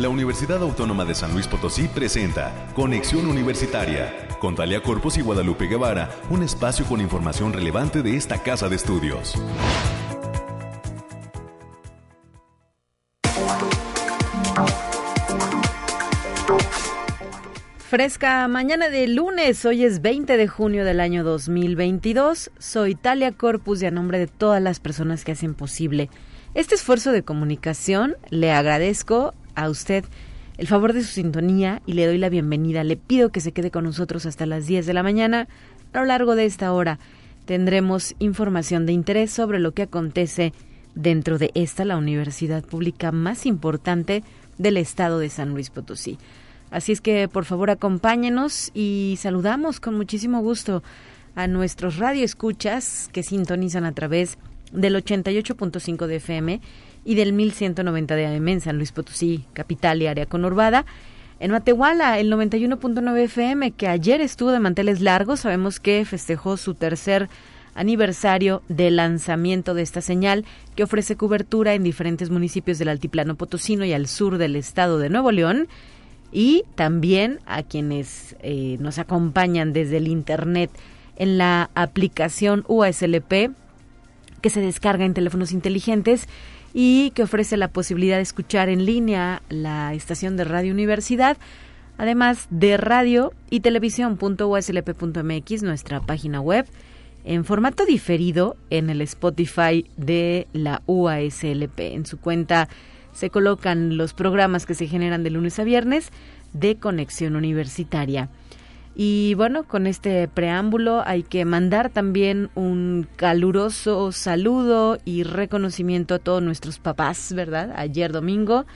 la Universidad Autónoma de San Luis Potosí presenta Conexión Universitaria con Talia Corpus y Guadalupe Guevara, un espacio con información relevante de esta casa de estudios. Fresca mañana de lunes, hoy es 20 de junio del año 2022. Soy Talia Corpus y a nombre de todas las personas que hacen posible este esfuerzo de comunicación, le agradezco a usted el favor de su sintonía y le doy la bienvenida. Le pido que se quede con nosotros hasta las 10 de la mañana. A lo largo de esta hora tendremos información de interés sobre lo que acontece dentro de esta, la universidad pública más importante del estado de San Luis Potosí. Así es que por favor acompáñenos y saludamos con muchísimo gusto a nuestros radioescuchas que sintonizan a través del 88.5 de FM y del 1190 de AM en San Luis Potosí, capital y área conurbada. En Matehuala, el 91.9 FM, que ayer estuvo de manteles largos, sabemos que festejó su tercer aniversario de lanzamiento de esta señal que ofrece cobertura en diferentes municipios del altiplano potosino y al sur del estado de Nuevo León y también a quienes eh, nos acompañan desde el Internet en la aplicación USLP que se descarga en teléfonos inteligentes y que ofrece la posibilidad de escuchar en línea la estación de Radio Universidad, además de radio y televisión.uslp.mx, nuestra página web, en formato diferido en el Spotify de la UASLP. En su cuenta se colocan los programas que se generan de lunes a viernes de conexión universitaria. Y bueno, con este preámbulo hay que mandar también un caluroso saludo y reconocimiento a todos nuestros papás, ¿verdad? Ayer domingo,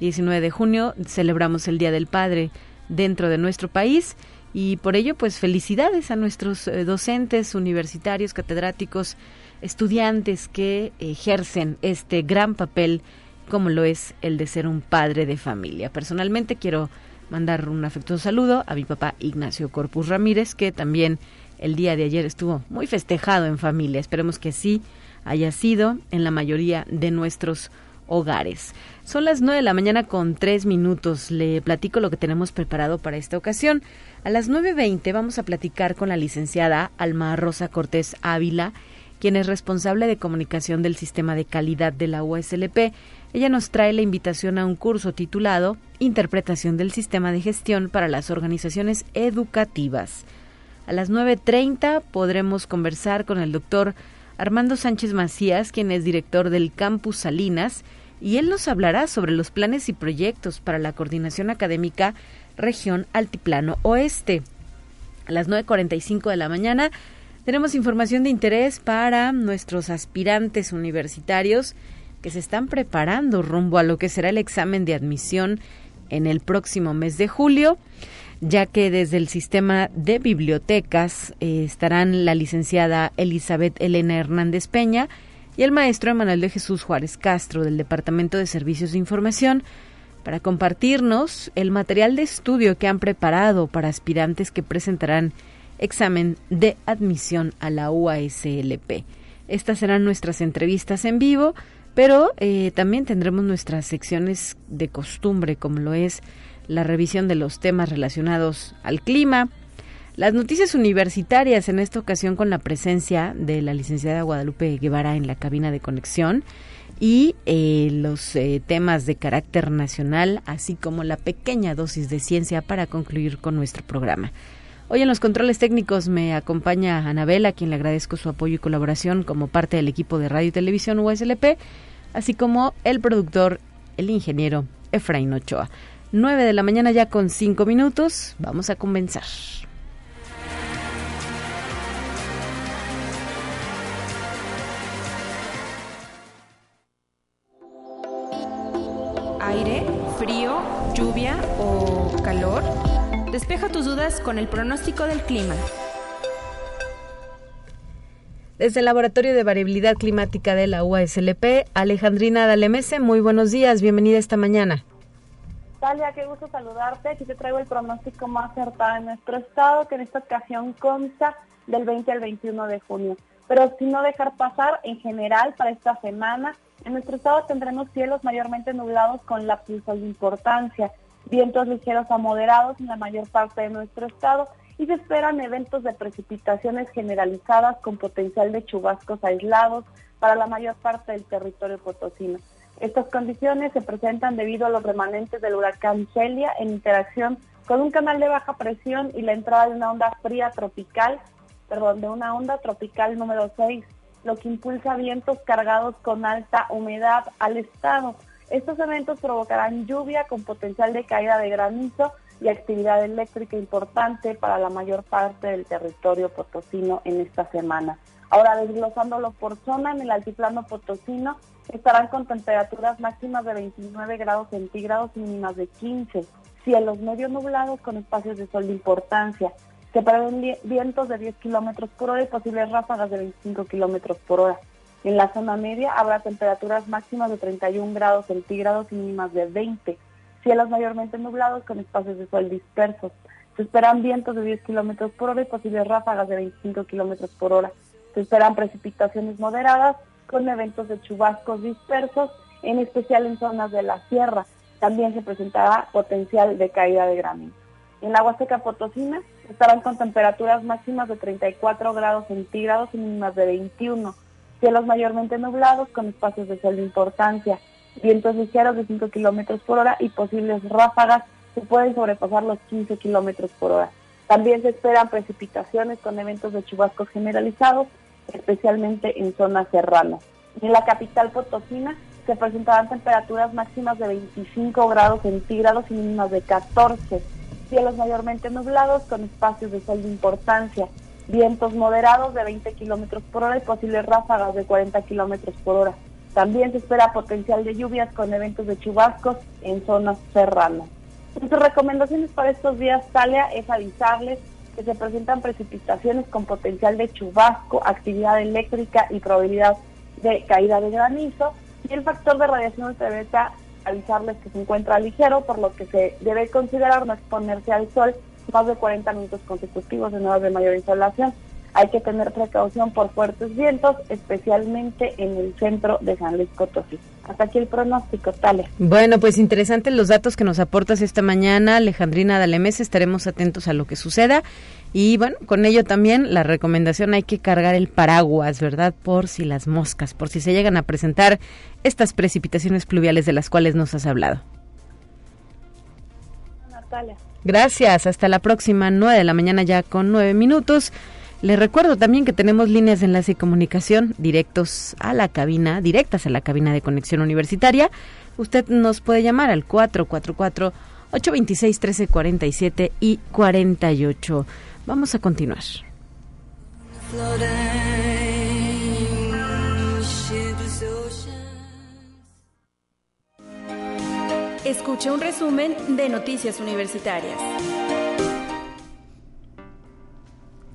19 de junio, celebramos el Día del Padre dentro de nuestro país y por ello pues felicidades a nuestros eh, docentes universitarios, catedráticos, estudiantes que ejercen este gran papel como lo es el de ser un padre de familia. Personalmente quiero mandar un afectuoso saludo a mi papá Ignacio Corpus Ramírez, que también el día de ayer estuvo muy festejado en familia. Esperemos que sí haya sido en la mayoría de nuestros hogares. Son las nueve de la mañana con tres minutos. Le platico lo que tenemos preparado para esta ocasión. A las nueve veinte vamos a platicar con la licenciada Alma Rosa Cortés Ávila, quien es responsable de comunicación del sistema de calidad de la USLP ella nos trae la invitación a un curso titulado Interpretación del Sistema de Gestión para las Organizaciones Educativas. A las 9.30 podremos conversar con el doctor Armando Sánchez Macías, quien es director del Campus Salinas, y él nos hablará sobre los planes y proyectos para la coordinación académica región Altiplano Oeste. A las 9.45 de la mañana tenemos información de interés para nuestros aspirantes universitarios que se están preparando rumbo a lo que será el examen de admisión en el próximo mes de julio, ya que desde el sistema de bibliotecas eh, estarán la licenciada Elizabeth Elena Hernández Peña y el maestro Emanuel de Jesús Juárez Castro del Departamento de Servicios de Información para compartirnos el material de estudio que han preparado para aspirantes que presentarán examen de admisión a la UASLP. Estas serán nuestras entrevistas en vivo pero eh, también tendremos nuestras secciones de costumbre, como lo es la revisión de los temas relacionados al clima, las noticias universitarias en esta ocasión con la presencia de la licenciada Guadalupe Guevara en la cabina de conexión y eh, los eh, temas de carácter nacional, así como la pequeña dosis de ciencia para concluir con nuestro programa. Hoy en los controles técnicos me acompaña Anabela, a quien le agradezco su apoyo y colaboración como parte del equipo de Radio y Televisión USLP así como el productor, el ingeniero Efraín Ochoa. 9 de la mañana ya con 5 minutos, vamos a comenzar. Aire, frío, lluvia o calor. Despeja tus dudas con el pronóstico del clima. Desde el Laboratorio de Variabilidad Climática de la UASLP, Alejandrina Dalemese, muy buenos días, bienvenida esta mañana. Talia, qué gusto saludarte. Aquí te traigo el pronóstico más acertado en nuestro estado, que en esta ocasión consta del 20 al 21 de junio. Pero sin no dejar pasar, en general, para esta semana, En nuestro estado tendremos cielos mayormente nublados con lapsos de importancia, vientos ligeros a moderados en la mayor parte de nuestro estado y se esperan eventos de precipitaciones generalizadas con potencial de chubascos aislados para la mayor parte del territorio potosino. Estas condiciones se presentan debido a los remanentes del huracán Celia en interacción con un canal de baja presión y la entrada de una onda fría tropical, perdón, de una onda tropical número 6, lo que impulsa vientos cargados con alta humedad al estado. Estos eventos provocarán lluvia con potencial de caída de granizo y actividad eléctrica importante para la mayor parte del territorio potosino en esta semana. Ahora, desglosándolo por zona, en el altiplano potosino estarán con temperaturas máximas de 29 grados centígrados y mínimas de 15. Cielos medio nublados con espacios de sol de importancia. Se prevén vientos de 10 kilómetros por hora y posibles ráfagas de 25 kilómetros por hora. En la zona media habrá temperaturas máximas de 31 grados centígrados y mínimas de 20 cielos mayormente nublados con espacios de sol dispersos. Se esperan vientos de 10 kilómetros por hora y posibles ráfagas de 25 kilómetros por hora. Se esperan precipitaciones moderadas con eventos de chubascos dispersos, en especial en zonas de la sierra. También se presentará potencial de caída de granizo. En la Huasteca Potosina estarán con temperaturas máximas de 34 grados centígrados y mínimas de 21. Cielos mayormente nublados con espacios de sol de importancia vientos ligeros de 5 kilómetros por hora y posibles ráfagas que pueden sobrepasar los 15 kilómetros por hora. También se esperan precipitaciones con eventos de chubascos generalizados, especialmente en zonas serranas. En la capital potosina se presentarán temperaturas máximas de 25 grados centígrados y mínimas de 14. Cielos mayormente nublados con espacios de sol de importancia. Vientos moderados de 20 kilómetros por hora y posibles ráfagas de 40 kilómetros por hora. También se espera potencial de lluvias con eventos de chubascos en zonas serranas. Nuestras recomendaciones para estos días, Talia, es avisarles que se presentan precipitaciones con potencial de chubasco, actividad eléctrica y probabilidad de caída de granizo. Y el factor de radiación ultravioleta, avisarles que se encuentra ligero, por lo que se debe considerar no exponerse al sol más de 40 minutos consecutivos en horas de mayor insolación hay que tener precaución por fuertes vientos, especialmente en el centro de San Luis Potosí. Hasta aquí el pronóstico, Tale. Bueno, pues interesantes los datos que nos aportas esta mañana, Alejandrina Dalemés. Estaremos atentos a lo que suceda. Y bueno, con ello también la recomendación hay que cargar el paraguas, ¿verdad? Por si las moscas, por si se llegan a presentar estas precipitaciones pluviales de las cuales nos has hablado. Natalia. Gracias, hasta la próxima, 9 de la mañana ya con nueve minutos. Les recuerdo también que tenemos líneas de enlace y comunicación directos a la cabina, directas a la cabina de conexión universitaria. Usted nos puede llamar al 444 826 1347 y 48. Vamos a continuar. Escucha un resumen de Noticias Universitarias.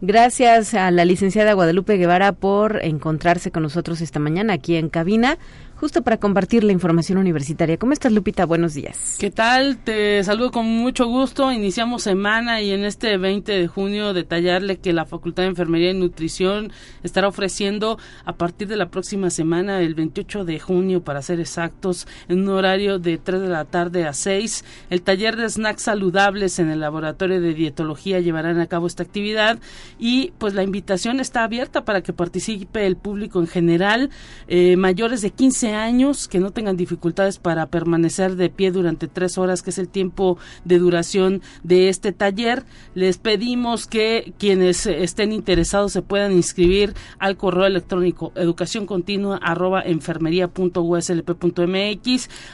Gracias a la licenciada Guadalupe Guevara por encontrarse con nosotros esta mañana aquí en cabina justo para compartir la información universitaria. ¿Cómo estás, Lupita? Buenos días. ¿Qué tal? Te saludo con mucho gusto. Iniciamos semana y en este 20 de junio detallarle que la Facultad de Enfermería y Nutrición estará ofreciendo a partir de la próxima semana, el 28 de junio, para ser exactos, en un horario de 3 de la tarde a 6, el taller de snacks saludables en el laboratorio de dietología llevarán a cabo esta actividad y pues la invitación está abierta para que participe el público en general, eh, mayores de 15 años que no tengan dificultades para permanecer de pie durante tres horas, que es el tiempo de duración de este taller. Les pedimos que quienes estén interesados se puedan inscribir al correo electrónico educación continua arroba.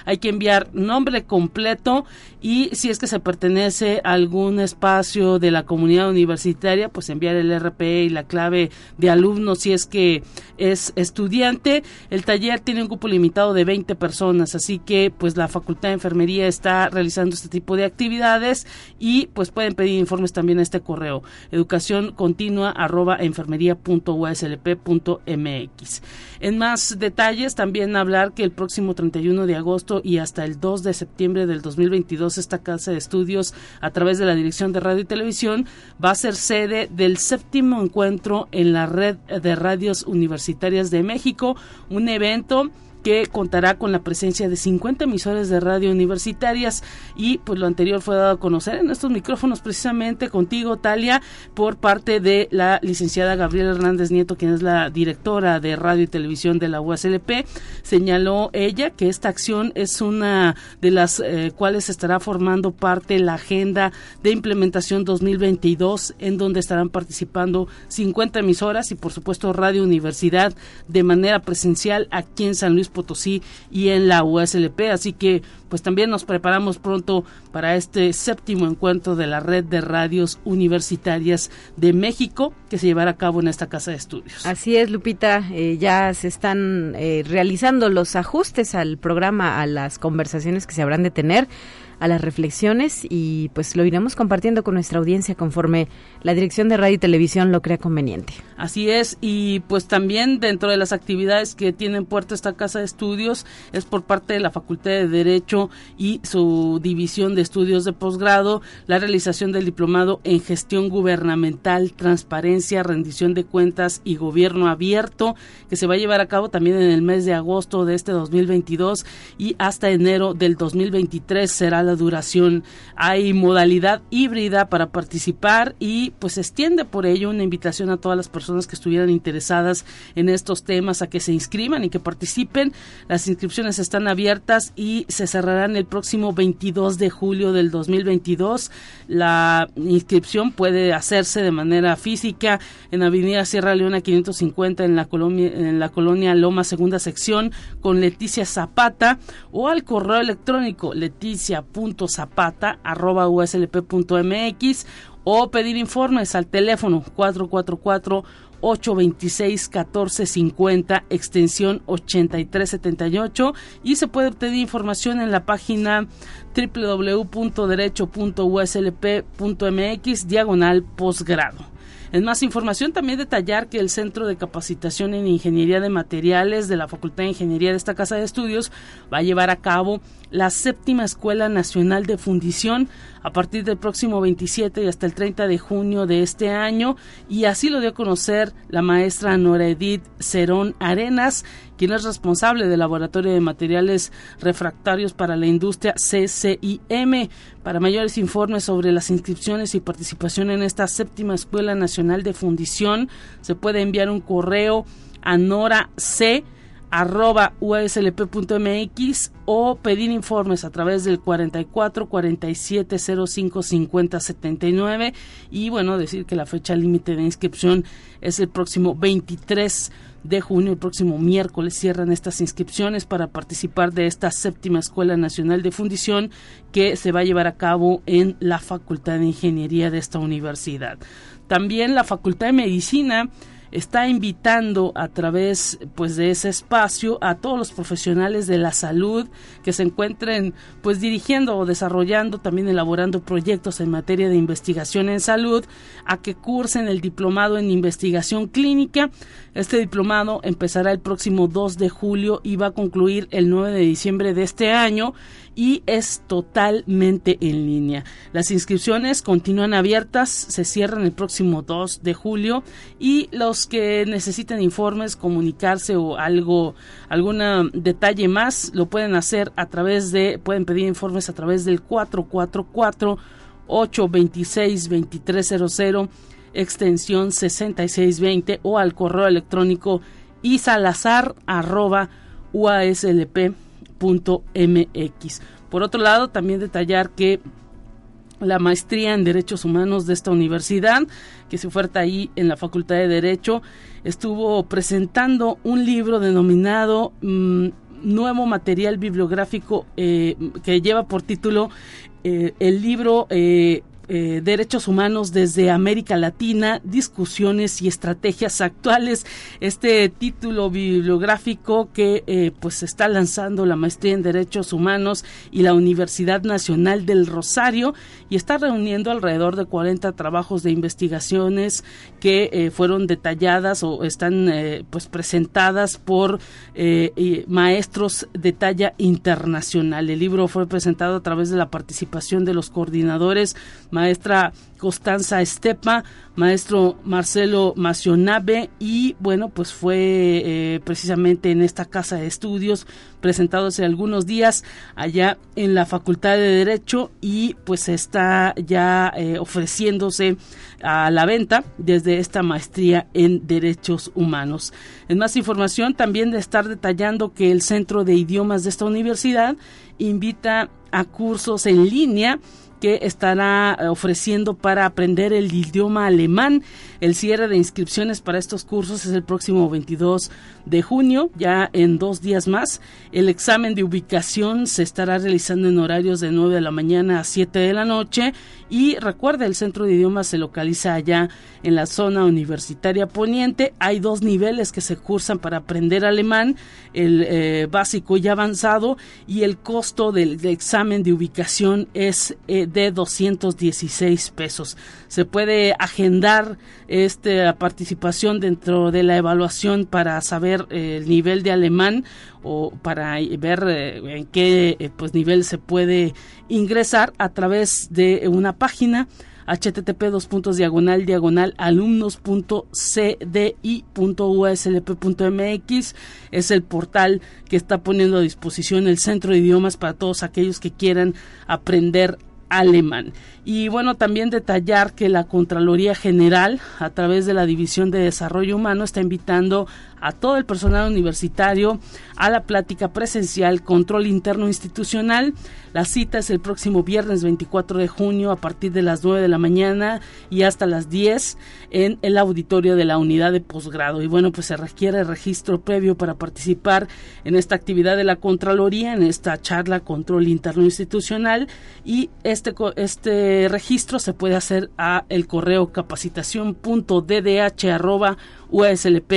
Hay que enviar nombre completo y si es que se pertenece a algún espacio de la comunidad universitaria, pues enviar el RPE y la clave de alumno si es que es estudiante. El taller tiene un cupo limitado de 20 personas, así que pues la Facultad de Enfermería está realizando este tipo de actividades y pues pueden pedir informes también a este correo educación continua arroba enfermería.uslp.mx. En más detalles también hablar que el próximo 31 de agosto y hasta el 2 de septiembre del 2022 esta casa de estudios a través de la Dirección de Radio y Televisión va a ser sede del séptimo encuentro en la red de radios universitarias de México, un evento que contará con la presencia de 50 emisores de radio universitarias. Y pues lo anterior fue dado a conocer en estos micrófonos precisamente contigo Talia por parte de la licenciada Gabriela Hernández Nieto quien es la directora de radio y televisión de la USLP señaló ella que esta acción es una de las eh, cuales estará formando parte la agenda de implementación 2022 en donde estarán participando 50 emisoras y por supuesto Radio Universidad de manera presencial aquí en San Luis Potosí y en la USLP. Así que pues también nos preparamos pronto para este séptimo encuentro de la red de radios universitarias de México que se llevará a cabo en esta casa de estudios. Así es, Lupita, eh, ya se están eh, realizando los ajustes al programa, a las conversaciones que se habrán de tener a las reflexiones y pues lo iremos compartiendo con nuestra audiencia conforme la Dirección de Radio y Televisión lo crea conveniente. Así es, y pues también dentro de las actividades que tienen puerta esta casa de estudios es por parte de la Facultad de Derecho y su división de estudios de posgrado la realización del diplomado en gestión gubernamental, transparencia, rendición de cuentas y gobierno abierto que se va a llevar a cabo también en el mes de agosto de este 2022 y hasta enero del 2023 será la duración. Hay modalidad híbrida para participar y pues extiende por ello una invitación a todas las personas que estuvieran interesadas en estos temas a que se inscriban y que participen. Las inscripciones están abiertas y se cerrarán el próximo 22 de julio del 2022. La inscripción puede hacerse de manera física en Avenida Sierra Leona 550 en la colonia, en la colonia Loma Segunda Sección con Leticia Zapata o al correo electrónico leticia.zapata.uslp.mx o pedir informes al teléfono 444 826 1450 extensión 8378 y se puede obtener información en la página www.derecho.uslp.mx diagonal posgrado. En más información, también detallar que el Centro de Capacitación en Ingeniería de Materiales de la Facultad de Ingeniería de esta Casa de Estudios va a llevar a cabo la séptima Escuela Nacional de Fundición a partir del próximo 27 y hasta el 30 de junio de este año y así lo dio a conocer la maestra Nora Edith Cerón Arenas, quien es responsable del Laboratorio de Materiales Refractarios para la Industria CCIM. Para mayores informes sobre las inscripciones y participación en esta séptima Escuela Nacional de Fundición, se puede enviar un correo a Nora C arroba uslp.mx o pedir informes a través del 44 47 05 50 79 y bueno decir que la fecha límite de inscripción es el próximo 23 de junio, el próximo miércoles cierran estas inscripciones para participar de esta séptima Escuela Nacional de Fundición que se va a llevar a cabo en la Facultad de Ingeniería de esta universidad. También la Facultad de Medicina está invitando a través pues de ese espacio a todos los profesionales de la salud que se encuentren pues dirigiendo o desarrollando también elaborando proyectos en materia de investigación en salud a que cursen el diplomado en investigación clínica. Este diplomado empezará el próximo 2 de julio y va a concluir el 9 de diciembre de este año y es totalmente en línea. Las inscripciones continúan abiertas, se cierran el próximo 2 de julio y los que necesiten informes, comunicarse o algo, algún detalle más, lo pueden hacer a través de, pueden pedir informes a través del 444 826 2300 extensión 6620 o al correo electrónico Por otro lado, también detallar que la maestría en Derechos Humanos de esta universidad, que se oferta ahí en la Facultad de Derecho, estuvo presentando un libro denominado mm, Nuevo Material Bibliográfico eh, que lleva por título eh, el libro eh, eh, derechos humanos desde América Latina, discusiones y estrategias actuales. Este título bibliográfico que eh, pues está lanzando la maestría en derechos humanos y la Universidad Nacional del Rosario y está reuniendo alrededor de 40 trabajos de investigaciones que eh, fueron detalladas o están pues presentadas por maestros de talla internacional. El libro fue presentado a través de la participación de los coordinadores maestra Costanza Estepa, maestro Marcelo Macionabe y bueno, pues fue eh, precisamente en esta casa de estudios presentado hace algunos días allá en la Facultad de Derecho y pues está ya eh, ofreciéndose a la venta desde esta maestría en Derechos Humanos. En más información también de estar detallando que el Centro de Idiomas de esta universidad invita a cursos en línea que estará ofreciendo para aprender el idioma alemán. El cierre de inscripciones para estos cursos es el próximo 22 de junio, ya en dos días más. El examen de ubicación se estará realizando en horarios de 9 de la mañana a 7 de la noche y recuerda, el centro de idiomas se localiza allá en la zona universitaria poniente. Hay dos niveles que se cursan para aprender alemán, el eh, básico y avanzado, y el costo del, examen de ubicación es eh, de 216 pesos. Se puede agendar esta participación dentro de la evaluación para saber eh, el nivel de alemán o para ver en qué pues nivel se puede ingresar a través de una página http dos puntos diagonal diagonal alumnos.cdi.uslp.mx es el portal que está poniendo a disposición el centro de idiomas para todos aquellos que quieran aprender alemán. Y bueno, también detallar que la Contraloría General, a través de la División de Desarrollo Humano, está invitando a todo el personal universitario a la plática presencial Control Interno Institucional. La cita es el próximo viernes 24 de junio a partir de las 9 de la mañana y hasta las 10 en el auditorio de la unidad de posgrado. Y bueno, pues se requiere registro previo para participar en esta actividad de la Contraloría, en esta charla Control Interno Institucional y este, este registro se puede hacer a el correo capacitación.ddh.uslp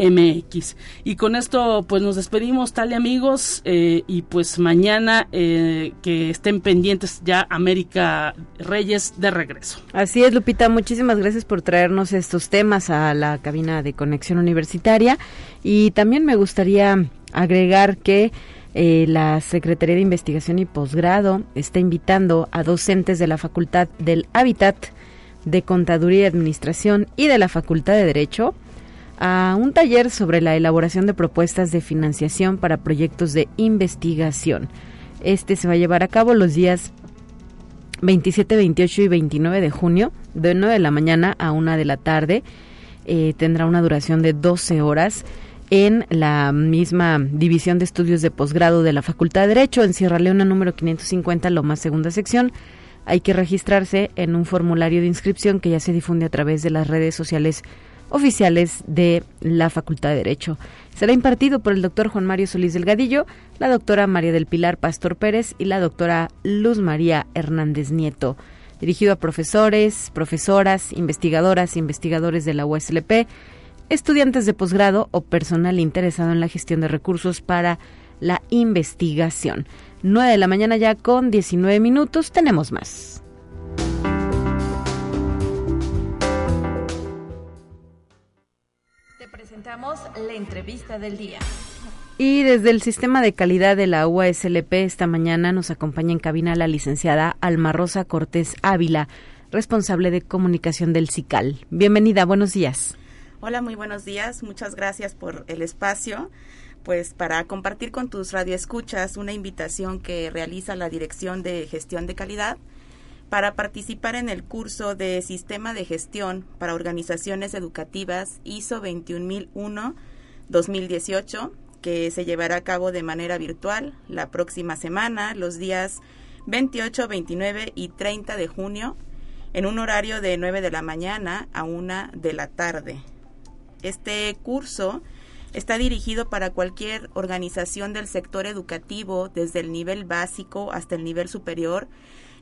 MX. Y con esto pues nos despedimos, tal y amigos, eh, y pues mañana eh, que estén pendientes ya América Reyes de regreso. Así es, Lupita, muchísimas gracias por traernos estos temas a la cabina de conexión universitaria y también me gustaría agregar que eh, la Secretaría de Investigación y Posgrado está invitando a docentes de la Facultad del Hábitat, de Contaduría y Administración y de la Facultad de Derecho a un taller sobre la elaboración de propuestas de financiación para proyectos de investigación. Este se va a llevar a cabo los días 27, 28 y 29 de junio, de 9 de la mañana a 1 de la tarde. Eh, tendrá una duración de 12 horas en la misma división de estudios de posgrado de la Facultad de Derecho en Sierra Leona número 550, Loma Segunda Sección. Hay que registrarse en un formulario de inscripción que ya se difunde a través de las redes sociales oficiales de la Facultad de Derecho. Será impartido por el doctor Juan Mario Solís Delgadillo, la doctora María del Pilar Pastor Pérez y la doctora Luz María Hernández Nieto. Dirigido a profesores, profesoras, investigadoras investigadores de la USLP, estudiantes de posgrado o personal interesado en la gestión de recursos para la investigación. 9 de la mañana ya con 19 minutos tenemos más. la entrevista del día. Y desde el sistema de calidad de la UASLP esta mañana nos acompaña en cabina la licenciada Alma Rosa Cortés Ávila, responsable de comunicación del CICAL. Bienvenida, buenos días. Hola, muy buenos días. Muchas gracias por el espacio. Pues para compartir con tus radioescuchas una invitación que realiza la Dirección de Gestión de Calidad para participar en el curso de Sistema de Gestión para Organizaciones Educativas ISO 21001-2018, que se llevará a cabo de manera virtual la próxima semana, los días 28, 29 y 30 de junio, en un horario de 9 de la mañana a 1 de la tarde. Este curso está dirigido para cualquier organización del sector educativo, desde el nivel básico hasta el nivel superior,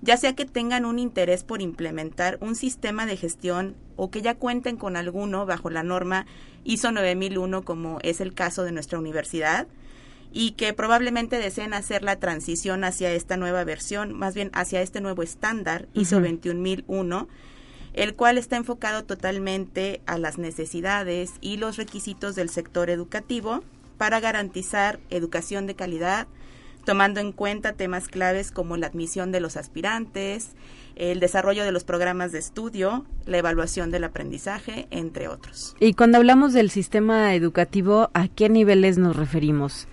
ya sea que tengan un interés por implementar un sistema de gestión o que ya cuenten con alguno bajo la norma ISO 9001 como es el caso de nuestra universidad y que probablemente deseen hacer la transición hacia esta nueva versión, más bien hacia este nuevo estándar ISO 21001 el cual está enfocado totalmente a las necesidades y los requisitos del sector educativo para garantizar educación de calidad, tomando en cuenta temas claves como la admisión de los aspirantes, el desarrollo de los programas de estudio, la evaluación del aprendizaje, entre otros. Y cuando hablamos del sistema educativo, ¿a qué niveles nos referimos?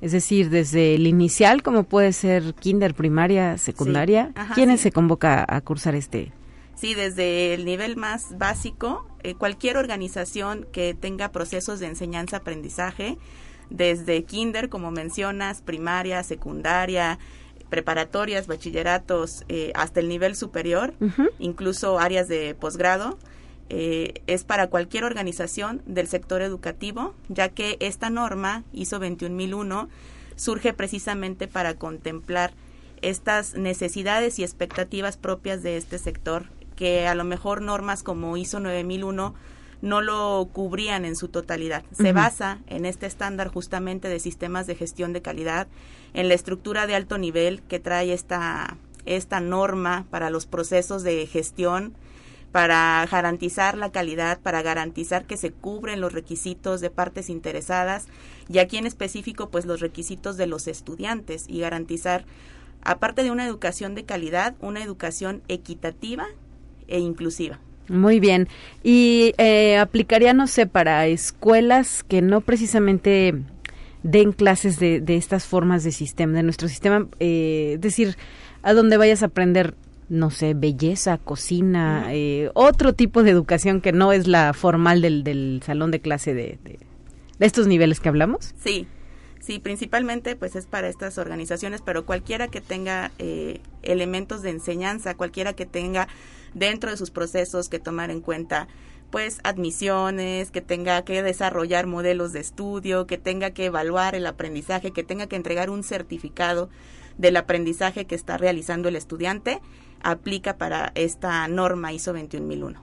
Es decir, desde el inicial, como puede ser kinder, primaria, secundaria, ¿quiénes se convoca a cursar este? Sí, desde el nivel más básico, eh, cualquier organización que tenga procesos de enseñanza-aprendizaje, desde kinder, como mencionas, primaria, secundaria, preparatorias, bachilleratos, eh, hasta el nivel superior, incluso áreas de posgrado, eh, es para cualquier organización del sector educativo, ya que esta norma, ISO 21001, surge precisamente para contemplar estas necesidades y expectativas propias de este sector, que a lo mejor normas como ISO 9001 no lo cubrían en su totalidad. Se basa en este estándar justamente de sistemas de gestión de calidad, en la estructura de alto nivel que trae esta, esta norma para los procesos de gestión, para garantizar la calidad, para garantizar que se cubren los requisitos de partes interesadas y aquí en específico pues los requisitos de los estudiantes y garantizar aparte de una educación de calidad, una educación equitativa e inclusiva. Muy bien. Y eh, aplicaría, no sé, para escuelas que no precisamente den clases de, de estas formas de sistema, de nuestro sistema, eh, es decir, a donde vayas a aprender, no sé, belleza, cocina, eh, otro tipo de educación que no es la formal del, del salón de clase de, de, estos niveles que hablamos. Sí, sí, principalmente pues es para estas organizaciones, pero cualquiera que tenga eh, elementos de enseñanza, cualquiera que tenga dentro de sus procesos que tomar en cuenta pues admisiones, que tenga que desarrollar modelos de estudio, que tenga que evaluar el aprendizaje, que tenga que entregar un certificado del aprendizaje que está realizando el estudiante, aplica para esta norma ISO 21001.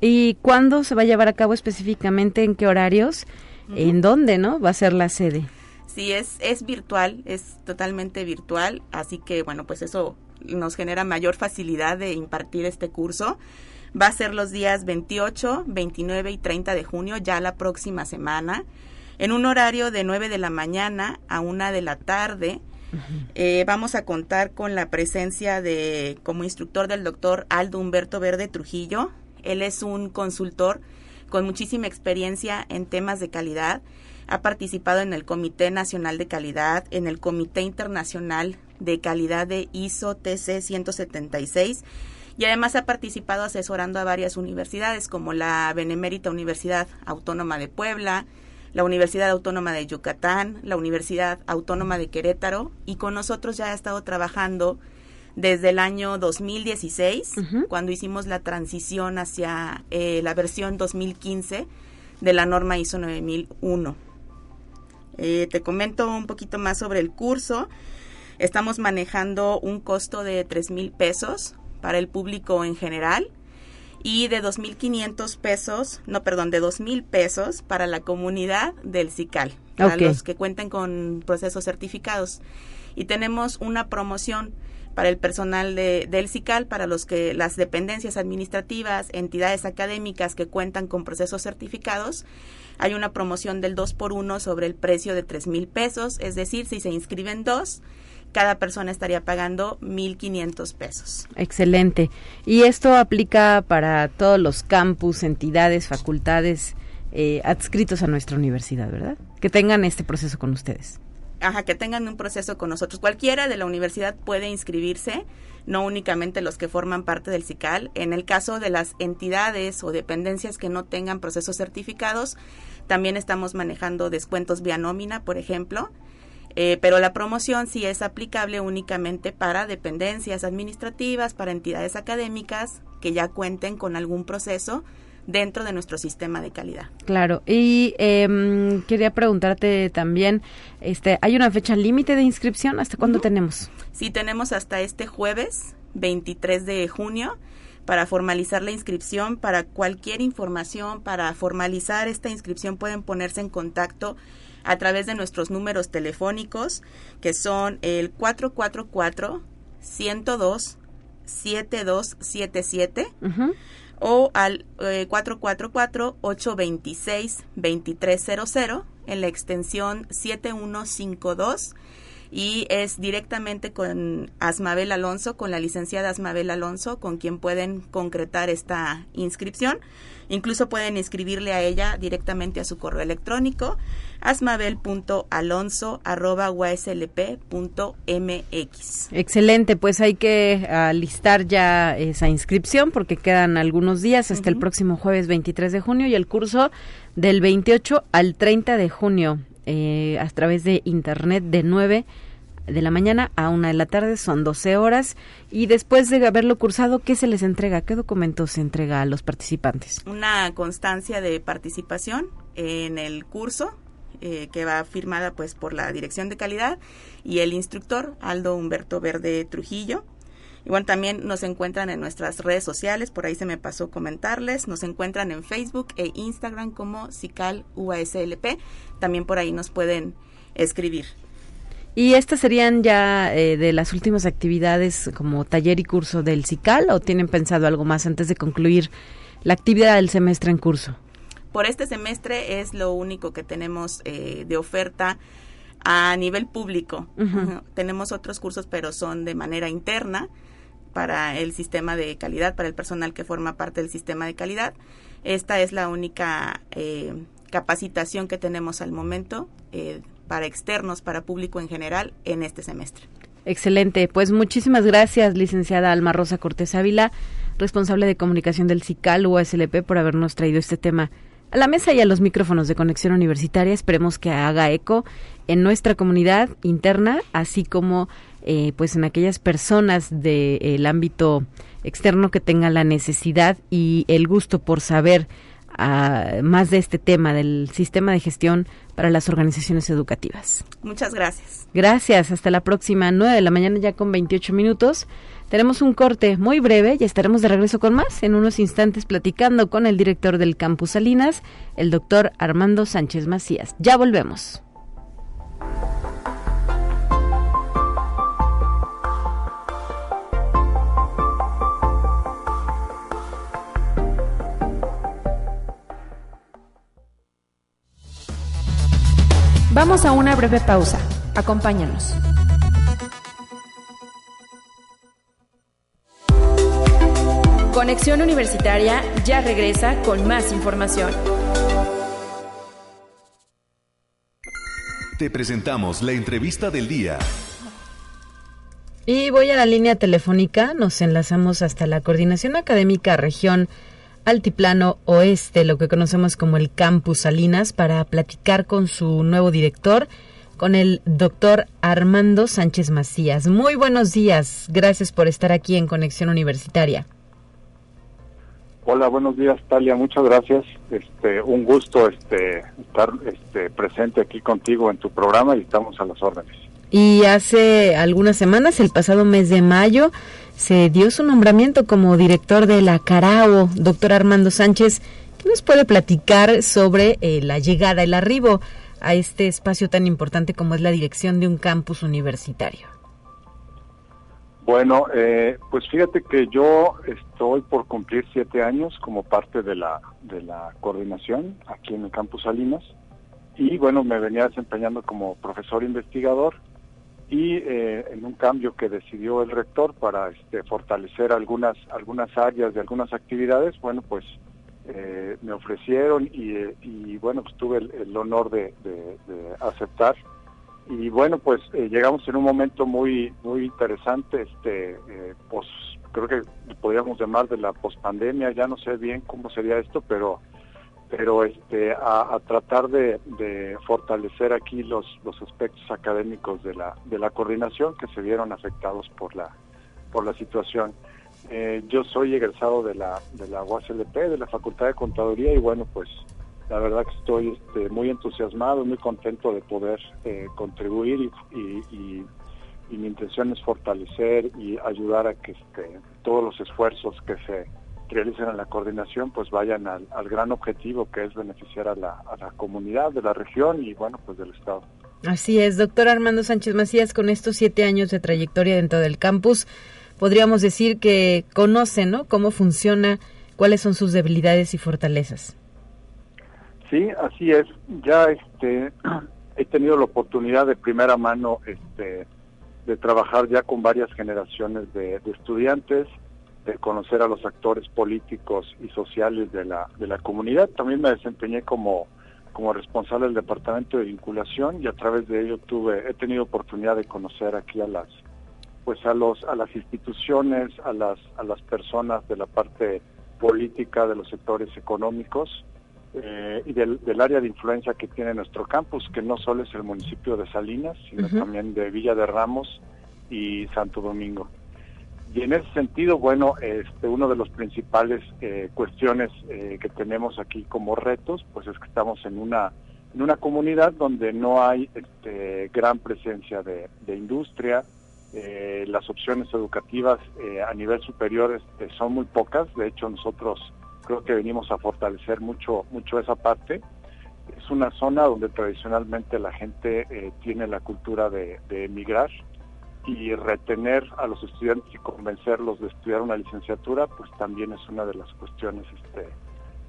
¿Y cuándo se va a llevar a cabo específicamente? ¿En qué horarios? ¿En dónde, no? Va a ser la sede. Sí, es, es virtual, es totalmente virtual, así que bueno, pues eso nos genera mayor facilidad de impartir este curso. Va a ser los días 28, 29 y 30 de junio, ya la próxima semana, en un horario de 9 de la mañana a 1 de la tarde. eh, vamos a contar con la presencia de, como instructor del doctor Aldo Humberto Verde Trujillo. Él es un consultor con muchísima experiencia en temas de calidad. Ha participado en el Comité Nacional de Calidad, en el Comité Internacional de Calidad de ISO TC 176 y además ha participado asesorando a varias universidades como la Benemérita Universidad Autónoma de Puebla, la Universidad Autónoma de Yucatán, la Universidad Autónoma de Querétaro y con nosotros ya ha estado trabajando desde el año 2016, cuando hicimos la transición hacia eh, la versión 2015 de la norma ISO 9001. Eh, te comento un poquito más sobre el curso. Estamos manejando un costo de tres mil pesos para el público en general y de 2.500 pesos, no, perdón, de 2.000 pesos para la comunidad del CICAL, para los que cuenten con procesos certificados. Y tenemos una promoción para el personal de, del CICAL, para los que las dependencias administrativas, entidades académicas que cuentan con procesos certificados, hay una promoción del 2 por 1 sobre el precio de tres mil pesos, es decir, si se inscriben dos, cada persona estaría pagando 1.500 pesos. Excelente. Y esto aplica para todos los campus, entidades, facultades eh, adscritos a nuestra universidad, ¿verdad? Que tengan este proceso con ustedes. Ajá, que tengan un proceso con nosotros. Cualquiera de la universidad puede inscribirse, no únicamente los que forman parte del CICAL. En el caso de las entidades o dependencias que no tengan procesos certificados, también estamos manejando descuentos vía nómina, por ejemplo. Eh, pero la promoción sí es aplicable únicamente para dependencias administrativas, para entidades académicas que ya cuenten con algún proceso dentro de nuestro sistema de calidad. Claro, y eh, quería preguntarte también, este, ¿hay una fecha límite de inscripción? ¿Hasta cuándo uh -huh. tenemos? Sí, tenemos hasta este jueves, 23 de junio, para formalizar la inscripción. Para cualquier información, para formalizar esta inscripción, pueden ponerse en contacto a través de nuestros números telefónicos, que son el 444 102 7277 uh -huh. o al eh, 444-826-2300 en la extensión 7152 y es directamente con Asmabel Alonso, con la licenciada Asmabel Alonso, con quien pueden concretar esta inscripción. Incluso pueden inscribirle a ella directamente a su correo electrónico asmabel.alonso.uslp.mx. Excelente, pues hay que alistar ya esa inscripción porque quedan algunos días hasta el próximo jueves 23 de junio y el curso del 28 al 30 de junio eh, a través de internet de 9 de la mañana a una de la tarde, son 12 horas. Y después de haberlo cursado, ¿qué se les entrega? ¿Qué documentos se entrega a los participantes? Una constancia de participación en el curso, eh, que va firmada pues por la Dirección de Calidad y el instructor Aldo Humberto Verde Trujillo. Y bueno, también nos encuentran en nuestras redes sociales, por ahí se me pasó comentarles, nos encuentran en Facebook e Instagram como Cical UASLP, también por ahí nos pueden escribir. ¿Y estas serían ya eh, de las últimas actividades como taller y curso del CICAL o tienen pensado algo más antes de concluir la actividad del semestre en curso? por este semestre es lo único que tenemos eh, de oferta a nivel público. Tenemos otros cursos, pero son de manera interna para el sistema de calidad, para el personal que forma parte del sistema de calidad. Esta es la única eh, capacitación que tenemos al momento eh, para externos, para público en general, en este semestre. Excelente. Pues muchísimas gracias, licenciada Alma Rosa Cortés Ávila, responsable de comunicación del CICAL USLP, por habernos traído este tema a la mesa y a los micrófonos de Conexión Universitaria. Esperemos que haga eco en nuestra comunidad interna, así como eh, pues en aquellas personas del ámbito externo que tengan la necesidad y el gusto por saber ah, más de este tema del sistema de gestión para las organizaciones educativas. Muchas gracias. Gracias. Hasta la próxima, 9 de la mañana ya con 28 minutos. Tenemos un corte muy breve y estaremos de regreso con más en unos instantes platicando con el director del Campus Salinas, el doctor Armando Sánchez Macías. Ya volvemos. Vamos a una breve pausa. Acompáñanos. Conexión Universitaria ya regresa con más información. Te presentamos la entrevista del día. Y voy a la línea telefónica, nos enlazamos hasta la Coordinación Académica Región Altiplano Oeste, lo que conocemos como el Campus Salinas, para platicar con su nuevo director, con el doctor Armando Sánchez Macías. Muy buenos días, gracias por estar aquí en Conexión Universitaria. Hola, buenos días, Talia. Muchas gracias. Este, un gusto este, estar este, presente aquí contigo en tu programa y estamos a las órdenes. Y hace algunas semanas, el pasado mes de mayo, se dio su nombramiento como director de la Carao, doctor Armando Sánchez. ¿Qué nos puede platicar sobre eh, la llegada, el arribo a este espacio tan importante como es la dirección de un campus universitario? Bueno, eh, pues fíjate que yo estoy por cumplir siete años como parte de la, de la coordinación aquí en el campus Salinas y bueno, me venía desempeñando como profesor investigador y eh, en un cambio que decidió el rector para este, fortalecer algunas, algunas áreas de algunas actividades, bueno, pues eh, me ofrecieron y, bueno, pues tuve el, honor de aceptar. Y bueno pues eh, llegamos en un momento muy muy interesante este eh, creo que podríamos llamar de la pospandemia ya no sé bien cómo sería esto pero pero este a, tratar de, fortalecer aquí los los aspectos académicos de la de la coordinación que se vieron afectados por la por la situación. Eh, yo soy egresado de la de la UASLP de la Facultad de Contaduría y bueno pues la verdad que estoy este, muy entusiasmado, muy contento de poder eh, contribuir y, mi intención es fortalecer y ayudar a que este, todos los esfuerzos que se realicen en la coordinación pues vayan al, gran objetivo que es beneficiar a la, a la comunidad de la región y bueno pues del Estado. Así es, doctor Armando Sánchez Macías, con estos siete años de trayectoria dentro del campus, podríamos decir que conoce, ¿no? Cómo funciona, cuáles son sus debilidades y fortalezas. Sí, así es. Ya este he tenido la oportunidad de primera mano este, de trabajar ya con varias generaciones de, estudiantes, de conocer a los actores políticos y sociales de la, de la comunidad. También me desempeñé como, como responsable del departamento de vinculación y a través de ello tuve, he tenido oportunidad de conocer aquí a las pues a los a las instituciones, a las a las personas de la parte política, de los sectores económicos eh, y del, área de influencia que tiene nuestro campus, que no solo es el municipio de Salinas, sino también de Villa de Ramos y Santo Domingo. Y en ese sentido, bueno, este, uno de los principales eh, cuestiones eh, que tenemos aquí como retos, pues es que estamos en una en una comunidad donde no hay este, gran presencia de, de industria, eh, las opciones educativas a nivel superior este, son muy pocas, de hecho nosotros creo que venimos a fortalecer mucho, mucho esa parte. Es una zona donde tradicionalmente la gente tiene la cultura de, emigrar y retener a los estudiantes y convencerlos de estudiar una licenciatura, pues también es una de las cuestiones este,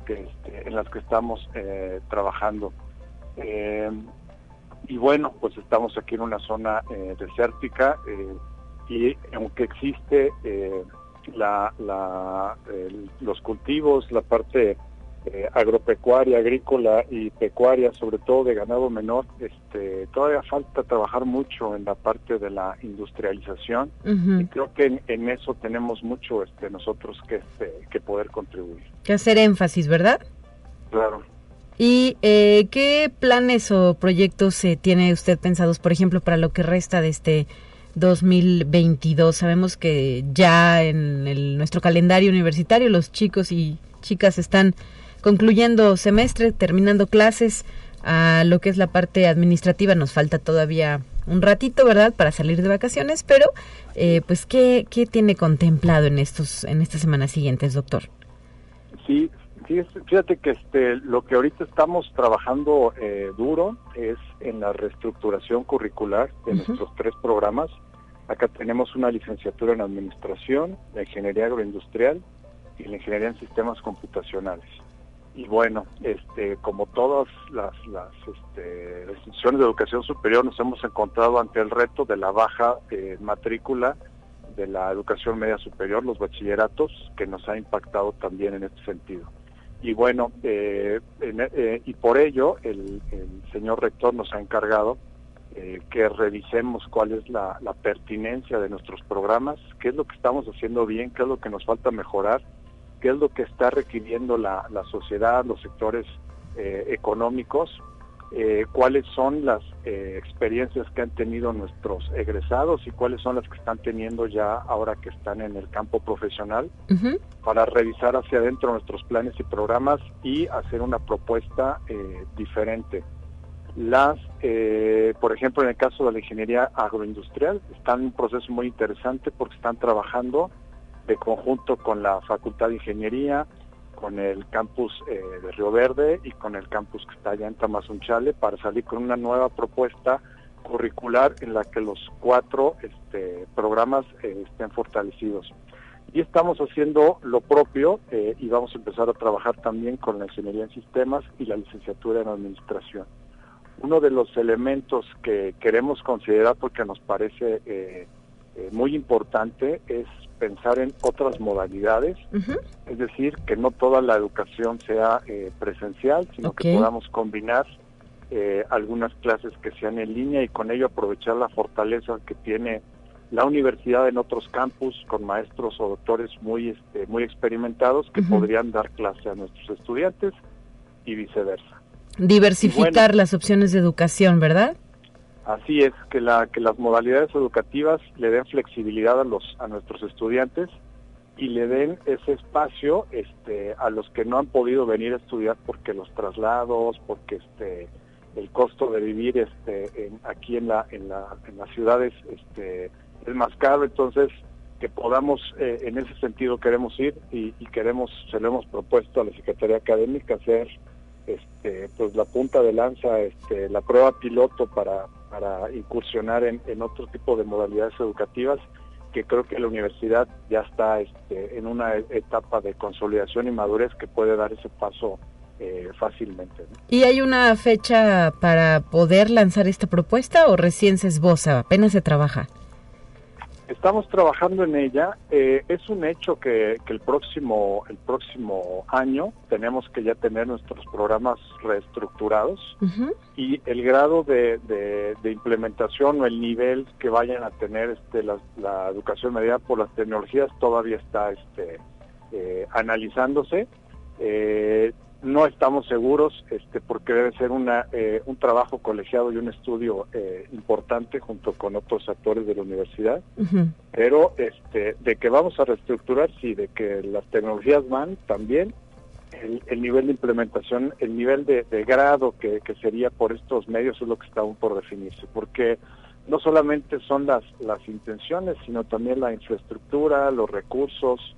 que, este, en las que estamos trabajando. Y bueno, pues estamos aquí en una zona eh, desértica eh, y aunque existe eh, la, los cultivos, la parte agropecuaria, agrícola y pecuaria, sobre todo de ganado menor, este, todavía falta trabajar mucho en la parte de la industrialización y creo que en, eso tenemos mucho este, nosotros que, este, que poder contribuir. Que hacer énfasis, ¿verdad? Claro. ¿Y eh, qué planes o proyectos se tiene usted pensados, por ejemplo, para lo que resta de este 2022? Sabemos que ya en nuestro calendario universitario los chicos y chicas están concluyendo semestre, terminando clases. A lo que es la parte administrativa nos falta todavía un ratito, ¿verdad?, para salir de vacaciones, pero eh, pues ¿qué, ¿qué tiene contemplado en estos en estas semanas siguientes, doctor? Sí, fíjate que este, lo que ahorita estamos trabajando eh, duro es en la reestructuración curricular de nuestros tres programas. Acá tenemos una licenciatura en Administración, la Ingeniería Agroindustrial y la Ingeniería en Sistemas Computacionales. Y bueno, este, como todas las, este, instituciones de educación superior, nos hemos encontrado ante el reto de la baja matrícula de la educación media superior, los bachilleratos, que nos ha impactado también en este sentido. Y bueno, eh, eh, y por ello el, señor rector nos ha encargado eh, que revisemos cuál es la, pertinencia de nuestros programas, qué es lo que estamos haciendo bien, qué es lo que nos falta mejorar, qué es lo que está requiriendo la, la sociedad, los sectores económicos eh, cuáles son las eh, experiencias que han tenido nuestros egresados y cuáles son las que están teniendo ya ahora que están en el campo profesional para revisar hacia adentro nuestros planes y programas y hacer una propuesta eh, diferente. Las, por ejemplo, en el caso de la ingeniería agroindustrial, están en un proceso muy interesante porque están trabajando de conjunto con la Facultad de Ingeniería, con el campus eh, de Río Verde y con el campus que está allá en Tamazunchale para salir con una nueva propuesta curricular en la que los cuatro este, programas eh, estén fortalecidos. Y estamos haciendo lo propio eh, y vamos a empezar a trabajar también con la ingeniería en sistemas y la licenciatura en administración. Uno de los elementos que queremos considerar porque nos parece muy importante es pensar en otras modalidades, es decir, que no toda la educación sea eh, presencial, sino que podamos combinar eh, algunas clases que sean en línea y con ello aprovechar la fortaleza que tiene la universidad en otros campus con maestros o doctores muy este, muy experimentados que podrían dar clase a nuestros estudiantes y viceversa. Diversificar las opciones de educación, ¿verdad? Así es, que, la, que las modalidades educativas le den flexibilidad a, nuestros estudiantes y le den ese espacio este, a los que no han podido venir a estudiar porque los traslados, porque este, el costo de vivir este, aquí en, la, en, la, en las ciudades es más caro, entonces que podamos, eh, en ese sentido queremos ir y, queremos, se lo hemos propuesto a la Secretaría Académica hacer pues la punta de lanza, la prueba piloto para, para incursionar en, otro tipo de modalidades educativas que creo que la universidad ya está este, en una etapa de consolidación y madurez que puede dar ese paso eh, fácilmente. ¿Y hay una fecha para poder lanzar esta propuesta o recién se esboza, apenas se trabaja? Estamos trabajando en ella. Eh, es un hecho que, el próximo el próximo año tenemos que ya tener nuestros programas reestructurados y el grado de, de, implementación o el nivel que vayan a tener este, la, educación mediada por las tecnologías todavía está este, eh, analizándose. Eh, no estamos seguros este, porque debe ser una, eh, un trabajo colegiado y un estudio eh, importante junto con otros actores de la universidad, pero este, de que vamos a reestructurar, sí, de que las tecnologías van también, el, nivel de implementación, el nivel de, grado que, que, sería por estos medios es lo que está aún por definirse, porque no solamente son las, las intenciones, sino también la infraestructura, los recursos,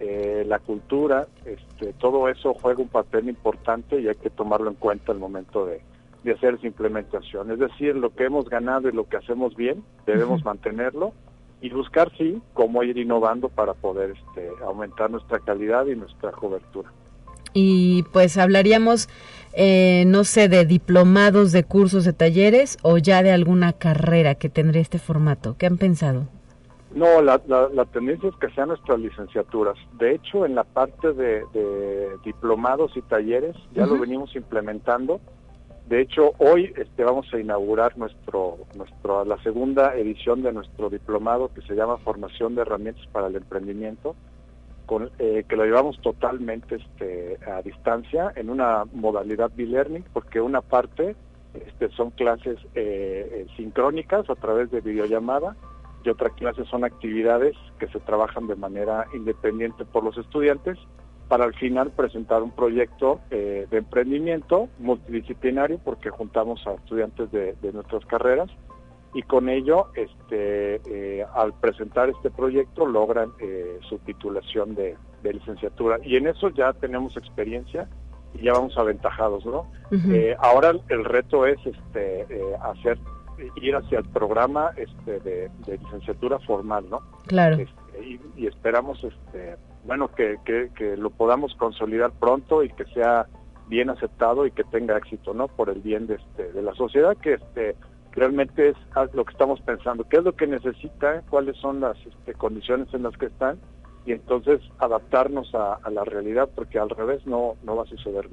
eh, la cultura, este, todo eso juega un papel importante y hay que tomarlo en cuenta al momento de, hacer esa implementación. Es decir, lo que hemos ganado y lo que hacemos bien, debemos mantenerlo y buscar, sí, cómo ir innovando para poder este, aumentar nuestra calidad y nuestra cobertura. Y pues hablaríamos, eh, no sé, de diplomados, de cursos, de talleres o ya de alguna carrera que tendría este formato. ¿Qué han pensado? No, la, la, tendencia es que sean nuestras licenciaturas. De hecho, en la parte de, diplomados y talleres ya lo venimos implementando. De hecho, hoy este, vamos a inaugurar nuestro, nuestro, la segunda edición de nuestro diplomado que se llama Formación de Herramientas para el Emprendimiento, con, eh, que lo llevamos totalmente este, a distancia en una modalidad B-Learning, porque una parte este, son clases eh, eh, sincrónicas a través de videollamada y otra clase son actividades que se trabajan de manera independiente por los estudiantes para al final presentar un proyecto eh, de emprendimiento multidisciplinario porque juntamos a estudiantes de, nuestras carreras y con ello este eh, al presentar este proyecto logran eh, su titulación de, licenciatura. Y en eso ya tenemos experiencia y ya vamos aventajados no ahora el reto es este hacer ir hacia el programa este, de, licenciatura formal, ¿no? Claro. Este, y, esperamos, este, bueno, que, que, lo podamos consolidar pronto y que sea bien aceptado y que tenga éxito, ¿no? Por el bien de, este, de la sociedad, que este, realmente es lo que estamos pensando, qué es lo que necesita, cuáles son las este, condiciones en las que están y entonces adaptarnos a, a, la realidad, porque al revés no, no va a suceder.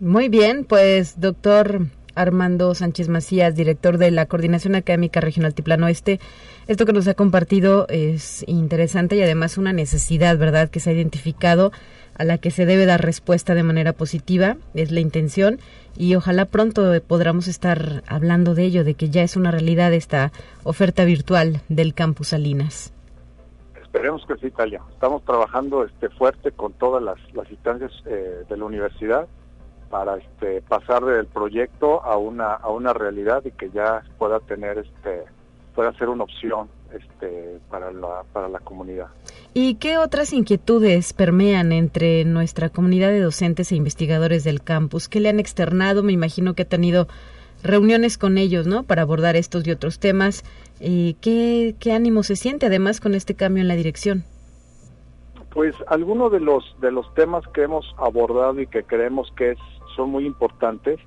Muy bien, pues doctor Armando Sánchez Macías, director de la Coordinación Académica Regional Tiplano Este. Esto que nos ha compartido es interesante y además una necesidad, ¿verdad?, que se ha identificado a la que se debe dar respuesta de manera positiva, es la intención, y ojalá pronto podamos estar hablando de ello, de que ya es una realidad esta oferta virtual del Campus Salinas. Esperemos que sí, Italia. Estamos trabajando este fuerte con todas las, instancias eh, de la universidad para este, pasar del proyecto a una a una realidad y que ya pueda tener este pueda ser una opción este para la para la comunidad. ¿Y qué otras inquietudes permean entre nuestra comunidad de docentes e investigadores del campus? ¿Qué le han externado? Me imagino que ha tenido reuniones con ellos, ¿no? Para abordar estos y otros temas. ¿Y qué, qué ánimo se siente además con este cambio en la dirección? Pues algunos de los de los temas que hemos abordado y que creemos que es son muy importantes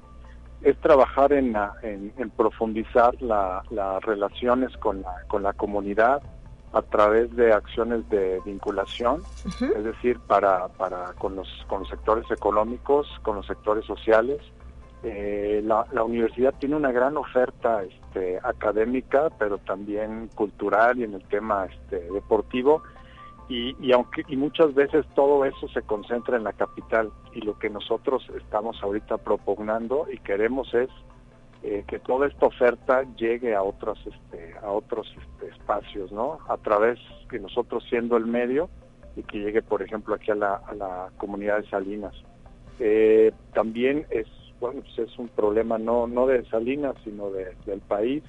es trabajar en, en, profundizar las relaciones con la, con la comunidad a través de acciones de vinculación, es decir, para, para con, los, con los sectores económicos, con los sectores sociales. Eh, la, la, universidad tiene una gran oferta este, académica, pero también cultural y en el tema este, deportivo y, aunque y muchas veces todo eso se concentra en la capital y lo que nosotros estamos ahorita propugnando y queremos es eh, que toda esta oferta llegue a otros este, a otros este, espacios no a través que nosotros siendo el medio y que llegue por ejemplo aquí a la, comunidad de Salinas. Eh, también es bueno pues es un problema no no de Salinas sino de, del país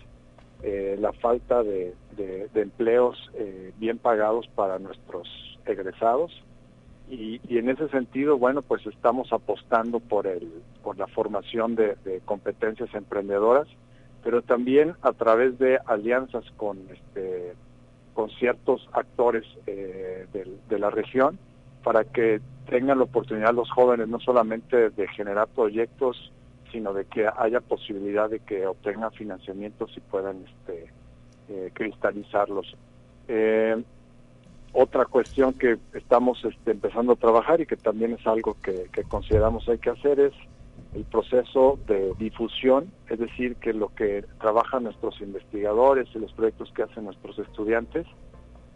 eh, la falta de, empleos eh, bien pagados para nuestros egresados. Y, en ese sentido bueno pues estamos apostando por el por la formación de, competencias emprendedoras pero también a través de alianzas con este con ciertos actores eh, de, la región para que tengan la oportunidad los jóvenes no solamente de generar proyectos, sino de que haya posibilidad de que obtengan financiamientos y puedan este, eh, cristalizarlos. Eh, otra cuestión que estamos este, empezando a trabajar y que también es algo que, que consideramos hay que hacer es el proceso de difusión, es decir, que lo que trabajan nuestros investigadores y los proyectos que hacen nuestros estudiantes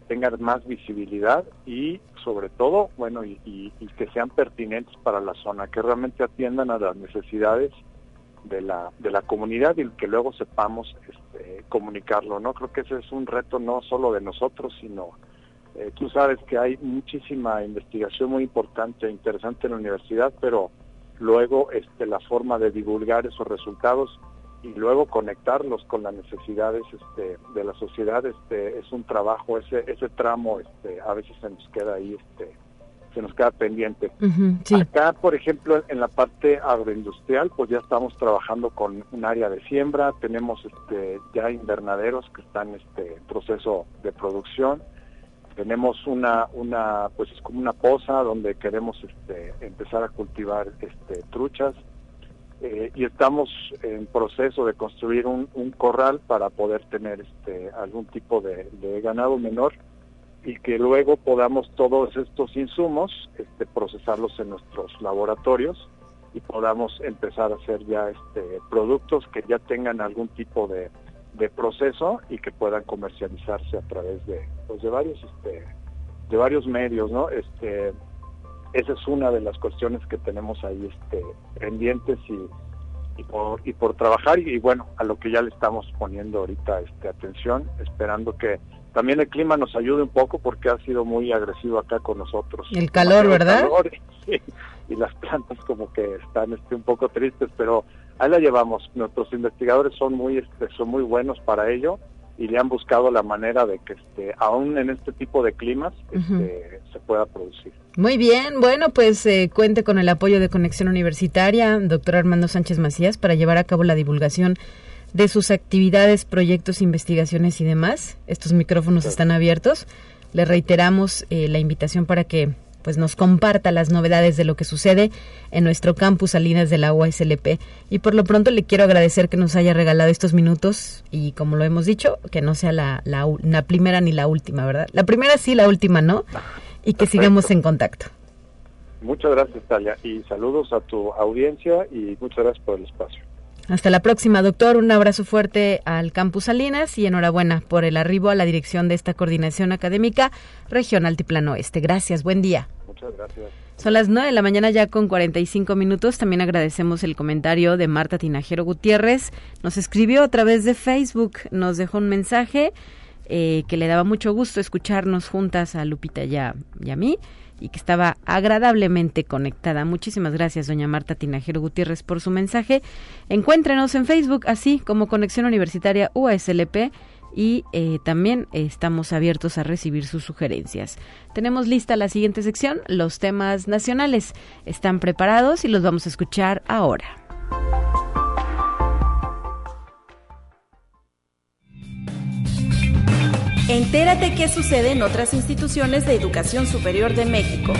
tengan más visibilidad y sobre todo, bueno, y, que sean pertinentes para la zona, que realmente atiendan a las necesidades de la, de la comunidad y que luego sepamos este, comunicarlo, ¿no? Creo que ese es un reto no solo de nosotros, sino eh, tú sabes que hay muchísima investigación muy importante e interesante en la universidad, pero luego este, la forma de divulgar esos resultados y luego conectarlos con las necesidades este, de la sociedad este, es un trabajo ese ese tramo este, a veces se nos queda ahí este se nos queda pendiente. Acá por ejemplo en la parte agroindustrial pues ya estamos trabajando con un área de siembra tenemos este ya invernaderos que están este proceso de producción. Tenemos una una pues es como una poza donde queremos este empezar a cultivar este truchas. Eh, y estamos en proceso de construir un, corral para poder tener este algún tipo de, ganado menor y que luego podamos todos estos insumos este, procesarlos en nuestros laboratorios y podamos empezar a hacer ya este productos que ya tengan algún tipo de, proceso y que puedan comercializarse a través de pues de varios este de varios medios no este esa es una de las cuestiones que tenemos ahí este, pendientes y, y, por, y por trabajar y, bueno, a lo que ya le estamos poniendo ahorita este, atención, esperando que también el clima nos ayude un poco porque ha sido muy agresivo acá con nosotros. El calor, ¿verdad? y, las plantas como que están este, un poco tristes, pero ahí la llevamos. Nuestros investigadores son muy, este, son muy buenos para ello y le han buscado la manera de que este, aún en este tipo de climas este, se pueda producir. Muy bien, bueno, pues eh, cuente con el apoyo de Conexión Universitaria, doctor Armando Sánchez Macías, para llevar a cabo la divulgación de sus actividades, proyectos, investigaciones y demás. Estos micrófonos están abiertos. Le reiteramos eh, la invitación para que pues nos comparta las novedades de lo que sucede en nuestro campus Salinas de la UASLP. Y por lo pronto le quiero agradecer que nos haya regalado estos minutos y como lo hemos dicho, que no sea la, la, primera ni la última, ¿verdad? La primera sí, la última no, y que sigamos en contacto. Muchas gracias, Talia, y saludos a tu audiencia y muchas gracias por el espacio. Hasta la próxima, doctor. Un abrazo fuerte al Campus Salinas y enhorabuena por el arribo a la dirección de esta coordinación académica regional Altiplano Oeste. Gracias, buen día. Muchas gracias. Son las 9 de la mañana ya con 45 minutos. También agradecemos el comentario de Marta Tinajero Gutiérrez. Nos escribió a través de Facebook, nos dejó un mensaje eh, que le daba mucho gusto escucharnos juntas a Lupita y a mí y que estaba agradablemente conectada. Muchísimas gracias, doña Marta Tinajero Gutiérrez, por su mensaje. Encuéntrenos en Facebook, así como Conexión Universitaria UASLP y eh, también estamos abiertos a recibir sus sugerencias. Tenemos lista la siguiente sección, los temas nacionales. Están preparados y los vamos a escuchar ahora. Entérate qué sucede en otras instituciones de educación superior de México.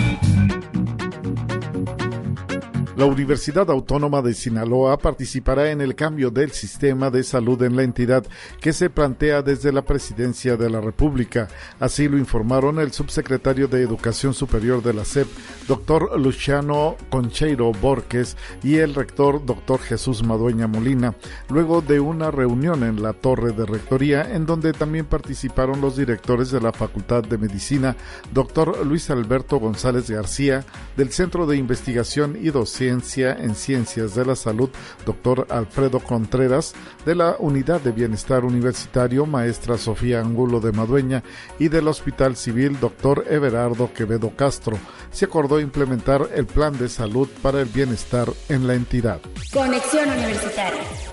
La Universidad Autónoma de Sinaloa participará en el cambio del sistema de salud en la entidad que se plantea desde la Presidencia de la República. Así lo informaron el subsecretario de Educación Superior de la SEP, doctor Luciano Concheiro Borges, y el rector, doctor Jesús Madueña Molina, luego de una reunión en la Torre de Rectoría, en donde también participaron los directores de la Facultad de Medicina, doctor Luis Alberto González García, del Centro de Investigación y Docencia en Ciencias de la Salud, doctor Alfredo Contreras, de la Unidad de Bienestar Universitario, maestra Sofía Angulo de Madueña, y del Hospital Civil, doctor Everardo Quevedo Castro. Se acordó implementar el Plan de Salud para el Bienestar en la entidad. Conexión Universitaria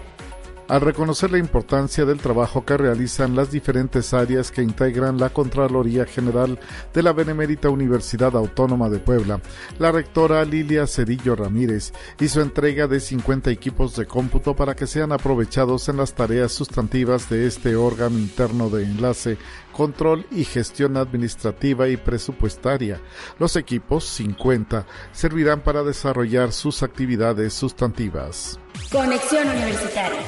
al reconocer la importancia del trabajo que realizan las diferentes áreas que integran la Contraloría General de la Benemérita Universidad Autónoma de Puebla, la rectora Lilia Cedillo Ramírez hizo entrega de 50 equipos de cómputo para que sean aprovechados en las tareas sustantivas de este órgano interno de enlace control y gestión administrativa y presupuestaria. Los equipos, 50, servirán para desarrollar sus actividades sustantivas. Conexión Universitaria.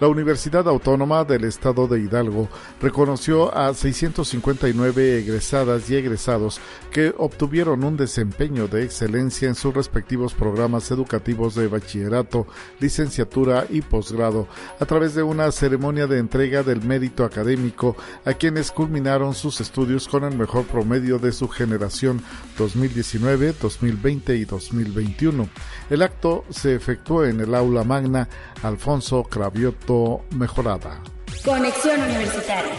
La Universidad Autónoma del Estado de Hidalgo reconoció a 659 egresadas y egresados que obtuvieron un desempeño de excelencia en sus respectivos programas educativos de bachillerato, licenciatura y posgrado a través de una ceremonia de entrega del mérito académico a quienes culminaron sus estudios con el mejor promedio de su generación 2019, 2020 y 2021. El acto se efectuó en el aula magna Alfonso Mejorada. Conexión Universitaria.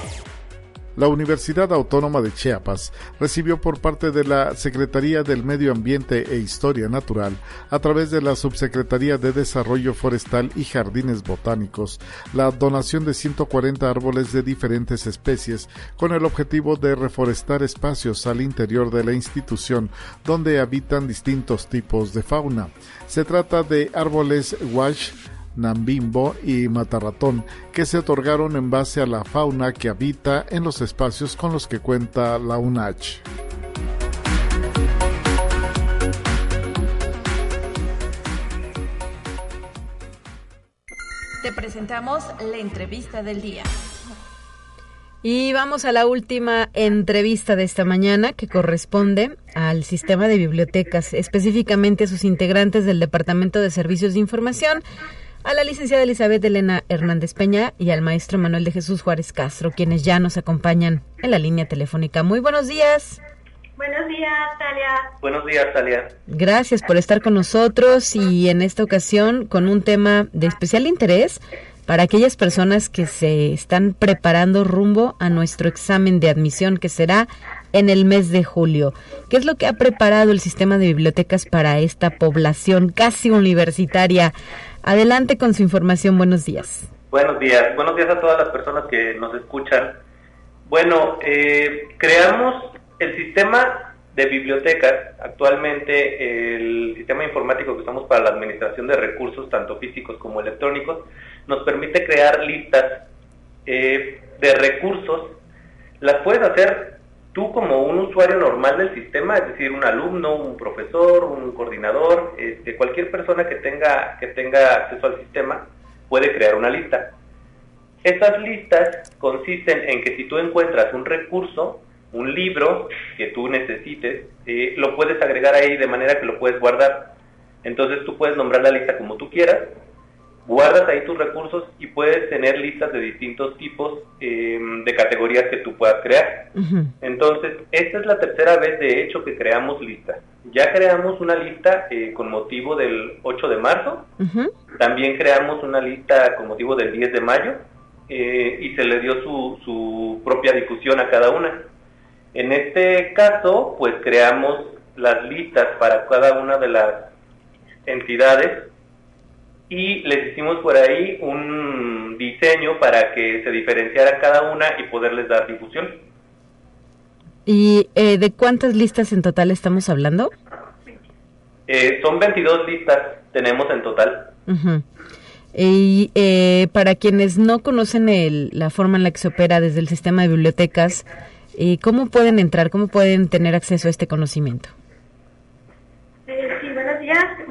La Universidad Autónoma de Chiapas recibió por parte de la Secretaría del Medio Ambiente e Historia Natural, a través de la Subsecretaría de Desarrollo Forestal y Jardines Botánicos, la donación de 140 árboles de diferentes especies con el objetivo de reforestar espacios al interior de la institución donde habitan distintos tipos de fauna. Se trata de árboles wash, Nambimbo y Matarratón, que se otorgaron en base a la fauna que habita en los espacios con los que cuenta la UNACH. Te presentamos la entrevista del día. Y vamos a la última entrevista de esta mañana que corresponde al sistema de bibliotecas, específicamente a sus integrantes del Departamento de Servicios de Información, a la licenciada Elizabeth Elena Hernández Peña y al maestro Manuel de Jesús Juárez Castro, quienes ya nos acompañan en la línea telefónica. Muy buenos días. Buenos días, Talia. Buenos días, Talia. Gracias por estar con nosotros y en esta ocasión con un tema de especial interés para aquellas personas que se están preparando rumbo a nuestro examen de admisión que será en el mes de julio. ¿Qué es lo que ha preparado el sistema de bibliotecas para esta población casi universitaria? Adelante con su información. Buenos días. Buenos días. Buenos días a todas las personas que nos escuchan. Bueno, eh, creamos el sistema de bibliotecas. Actualmente el sistema informático que usamos para la administración de recursos, tanto físicos como electrónicos, nos permite crear listas eh, de recursos. Las puedes hacer tú como un usuario normal del sistema, es decir, un alumno, un profesor, un coordinador, este, cualquier persona que tenga, que tenga acceso al sistema puede crear una lista. Estas listas consisten en que si tú encuentras un recurso, un libro que tú necesites, eh, lo puedes agregar ahí de manera que lo puedes guardar. Entonces tú puedes nombrar la lista como tú quieras guardas ahí tus recursos y puedes tener listas de distintos tipos em, de categorías que tú puedas crear. Entonces, esta es la tercera vez de hecho que creamos listas. Ya creamos una lista eh, con motivo del 8 de marzo, también creamos una lista con motivo del 10 de mayo eh, y se le dio su, su propia difusión a cada una. En este caso, pues creamos las listas para cada una de las entidades y les hicimos por ahí un diseño para que se diferenciara cada una y poderles dar difusión. ¿Y eh, de cuántas listas en total estamos hablando? Eh, son 22 listas tenemos en total. Y eh, para quienes no conocen el, la forma en la que se opera desde el sistema de bibliotecas, ¿cómo pueden entrar? ¿Cómo pueden tener acceso a este conocimiento?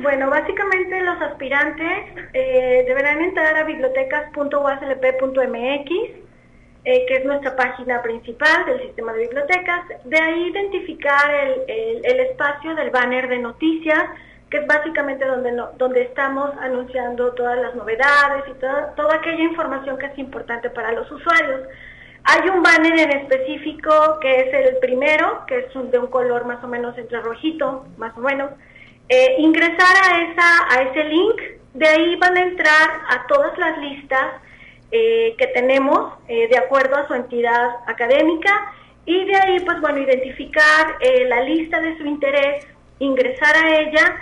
Bueno, básicamente los aspirantes eh, deberán entrar a bibliotecas.uaslp.mx, eh, que es nuestra página principal del sistema de bibliotecas. De ahí identificar el, el, espacio del banner de noticias, que es básicamente donde, donde estamos anunciando todas las novedades y toda, toda aquella información que es importante para los usuarios. Hay un banner en específico que es el primero, que es de un color más o menos entre rojito, más o menos, eh, ingresar a, esa, a ese link, de ahí van a entrar a todas las listas eh, que tenemos eh, de acuerdo a su entidad académica. Y de ahí pues bueno identificar la lista de su interés, ingresar a ella.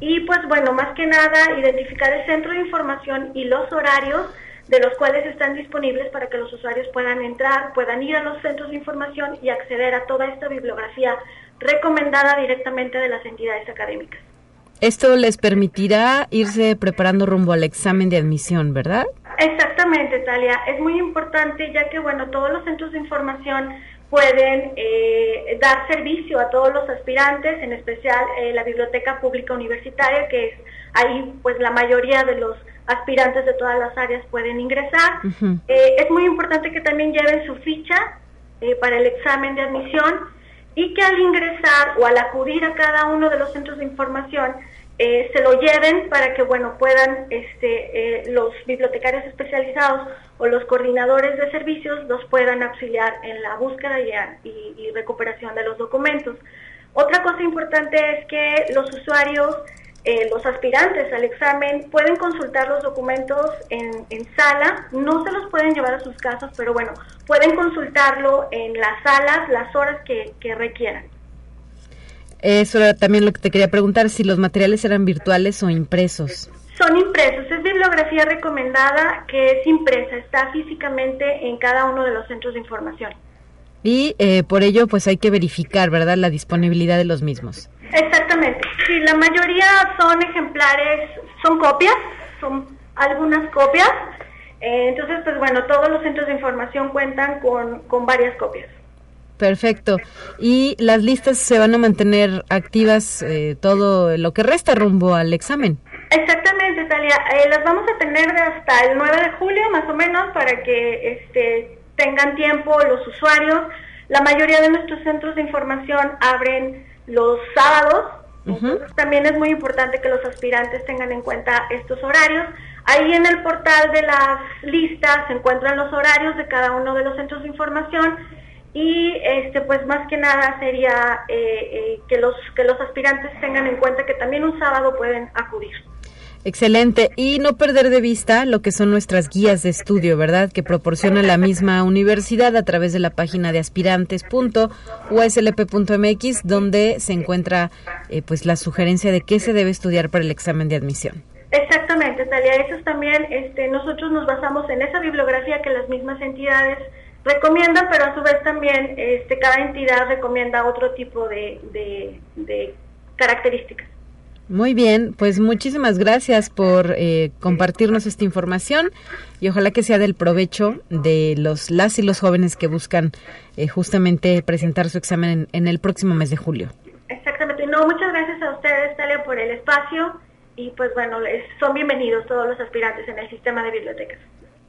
Y pues bueno más que nada identificar el centro de información y los horarios de los cuales están disponibles para que los usuarios puedan entrar, puedan ir a los centros de información y acceder a toda esta bibliografía recomendada directamente de las entidades académicas. Esto les permitirá irse preparando rumbo al examen de admisión, ¿verdad? Exactamente, Talia. Es muy importante ya que, bueno, todos los centros de información pueden eh, dar servicio a todos los aspirantes, en especial eh, la Biblioteca Pública Universitaria, que es ahí pues la mayoría de los aspirantes de todas las áreas pueden ingresar. Eh, es muy importante que también lleven su ficha para el examen de admisión y que al ingresar o al acudir a cada uno de los centros de información eh, se lo lleven para que bueno puedan este, eh, los bibliotecarios especializados o los coordinadores de servicios los puedan auxiliar en la búsqueda y, recuperación de los documentos. Otra cosa importante es que los usuarios, eh, los aspirantes al examen pueden consultar los documentos en, sala, no se los pueden llevar a sus casas, pero bueno, pueden consultarlo en las salas las horas que requieran. Eso era también lo que te quería preguntar, si los materiales eran virtuales o impresos. Son impresos, es bibliografía recomendada que es impresa, está físicamente en cada uno de los centros de información. Y eh, por ello pues hay que verificar, ¿verdad?, la disponibilidad de los mismos. Exactamente, sí, la mayoría son ejemplares, son copias, son algunas copias, eh, entonces pues bueno, todos los centros de información cuentan con, con varias copias. Perfecto. Y las listas se van a mantener activas eh, todo lo que resta rumbo al examen. Exactamente, Talia. Eh, las vamos a tener hasta el 9 de julio, más o menos, para que este, tengan tiempo los usuarios. La mayoría de nuestros centros de información abren los sábados. también es muy importante que los aspirantes tengan en cuenta estos horarios. Ahí en el portal de las listas se encuentran los horarios de cada uno de los centros de información y este pues más que nada sería eh, eh, que los que los aspirantes tengan en cuenta que también un sábado pueden acudir. Excelente. Y no perder de vista lo que son nuestras guías de estudio, ¿verdad? Que proporciona la misma universidad a través de la página de aspirantes.uslp.mx, donde se encuentra eh, pues la sugerencia de qué se debe estudiar para el examen de admisión. Exactamente, Talia. Eso también, este, nosotros nos basamos en esa bibliografía que las mismas entidades recomienda, pero a su vez también este, cada entidad recomienda otro tipo de, de, características. Muy bien, pues muchísimas gracias por eh, compartirnos esta información y ojalá que sea del provecho de los las y los jóvenes que buscan eh, justamente presentar su examen en, el próximo mes de julio. Exactamente, no, muchas gracias a ustedes, Talia, por el espacio y pues bueno, son bienvenidos todos los aspirantes en el sistema de bibliotecas.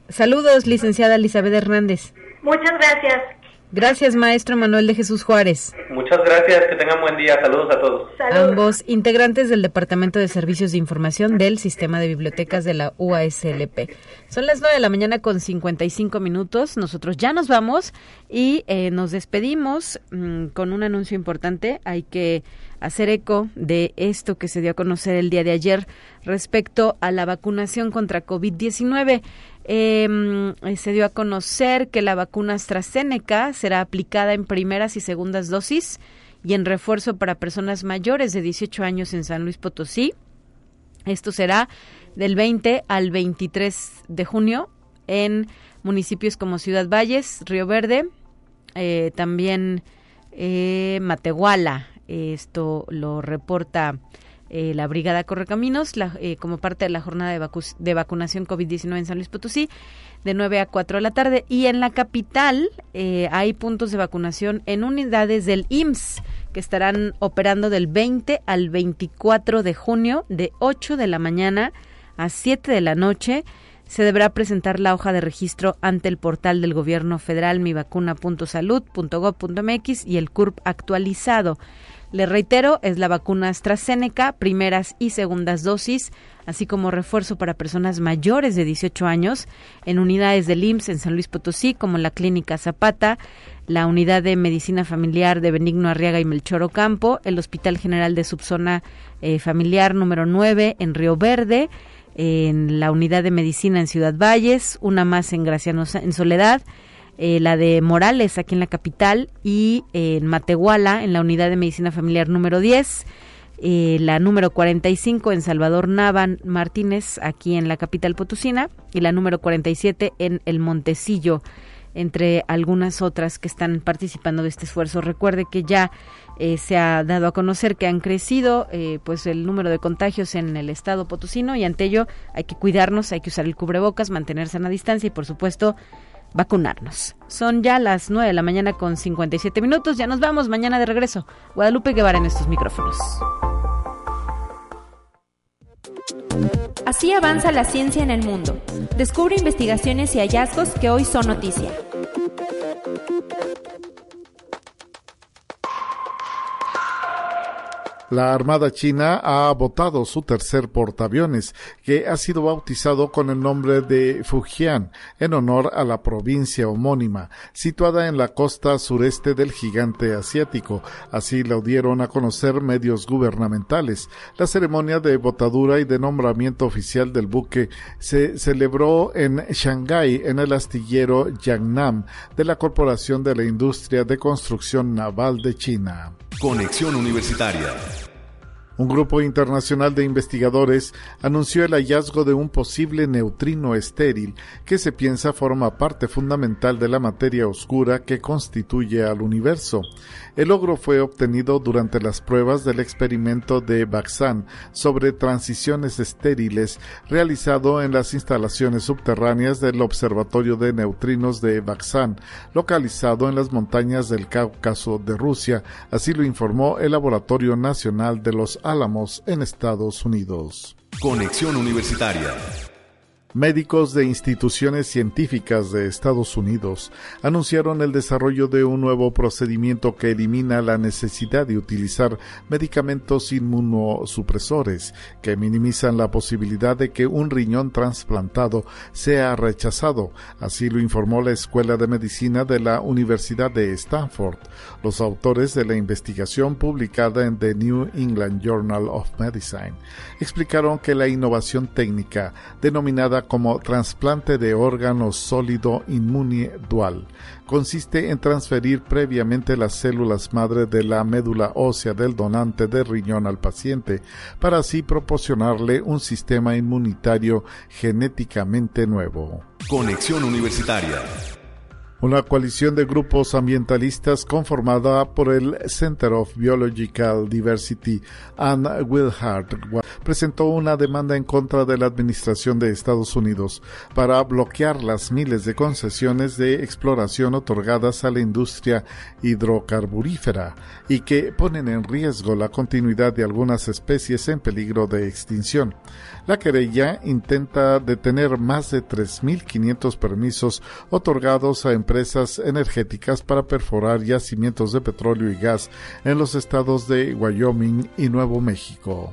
Saludos, licenciada Elizabeth Hernández. Muchas gracias. Gracias, maestro Manuel de Jesús Juárez. Muchas gracias, que tengan buen día. Saludos a todos. Ambos integrantes del Departamento de Servicios de Información del Sistema de Bibliotecas de la UASLP. Son las 9 de la mañana con 55 minutos. Nosotros ya nos vamos y eh, nos despedimos mm, con un anuncio importante. Hay que hacer eco de esto que se dio a conocer el día de ayer respecto a la vacunación contra COVID-19. Em, eh, se dio a conocer que la vacuna AstraZeneca será aplicada en primeras y segundas dosis y en refuerzo para personas mayores de 18 años en San Luis Potosí. Esto será del 20 al 23 de junio en municipios como Ciudad Valles, Río Verde, eh, también eh, Matehuala. Esto lo reporta eh, la Brigada Correcaminos eh, como parte de la jornada de, de vacunación COVID-19 en San Luis Potosí de 9 a 4 de la tarde. Y en la capital eh, hay puntos de vacunación en unidades del IMSS que estarán operando del 20 al 24 de junio de 8 de la mañana a 7 de la noche. Se deberá presentar la hoja de registro ante el portal del gobierno federal mivacuna.salud.gov.mx y el CURP actualizado. Le reitero, es la vacuna AstraZeneca, primeras y segundas dosis, así como refuerzo para personas mayores de 18 años en unidades del IMSS en San Luis Potosí, como la Clínica Zapata, la Unidad de Medicina Familiar de Benigno Arriaga y Melchor Ocampo, el Hospital General de Subzona eh, Familiar número 9 en Río Verde, en la Unidad de Medicina en Ciudad Valles, una más en Graciano en Soledad, eh, la de Morales aquí en la capital y eh, en Matehuala en la unidad de medicina familiar número 10, eh, la número 45 en Salvador Navan Martínez aquí en la capital potosina y la número 47 en El Montecillo entre algunas otras que están participando de este esfuerzo. Recuerde que ya eh, se ha dado a conocer que han crecido eh, pues el número de contagios en el estado potosino y ante ello hay que cuidarnos, hay que usar el cubrebocas, mantenerse a la distancia y por supuesto vacunarnos. Son ya las 9 de la mañana con 57 minutos, ya nos vamos mañana de regreso. Guadalupe Guevara en estos micrófonos. Así avanza la ciencia en el mundo. Descubre investigaciones y hallazgos que hoy son noticia. La Armada China ha votado su tercer portaaviones, que ha sido bautizado con el nombre de Fujian, en honor a la provincia homónima, situada en la costa sureste del gigante asiático. Así lo dieron a conocer medios gubernamentales. La ceremonia de votadura y de nombramiento oficial del buque se celebró en Shanghái, en el astillero Yangnam de la Corporación de la Industria de Construcción Naval de China. Conexión Universitaria. Un grupo internacional de investigadores anunció el hallazgo de un posible neutrino estéril que se piensa forma parte fundamental de la materia oscura que constituye al universo. El logro fue obtenido durante las pruebas del experimento de Baxan sobre transiciones estériles realizado en las instalaciones subterráneas del Observatorio de Neutrinos de Baxan, localizado en las montañas del Cáucaso de Rusia, así lo informó el Laboratorio Nacional de los Álamos en Estados Unidos. Conexión Universitaria. Médicos de instituciones científicas de Estados Unidos anunciaron el desarrollo de un nuevo procedimiento que elimina la necesidad de utilizar medicamentos inmunosupresores que minimizan la posibilidad de que un riñón trasplantado sea rechazado. Así lo informó la Escuela de Medicina de la Universidad de Stanford. Los autores de la investigación publicada en The New England Journal of Medicine explicaron que la innovación técnica denominada como trasplante de órgano sólido inmune dual. Consiste en transferir previamente las células madre de la médula ósea del donante de riñón al paciente para así proporcionarle un sistema inmunitario genéticamente nuevo. Conexión Universitaria una coalición de grupos ambientalistas conformada por el Center of Biological Diversity and Wilhart presentó una demanda en contra de la administración de Estados Unidos para bloquear las miles de concesiones de exploración otorgadas a la industria hidrocarburífera y que ponen en riesgo la continuidad de algunas especies en peligro de extinción. La querella intenta detener más de 3.500 permisos otorgados a empresas energéticas para perforar yacimientos de petróleo y gas en los estados de Wyoming y Nuevo México.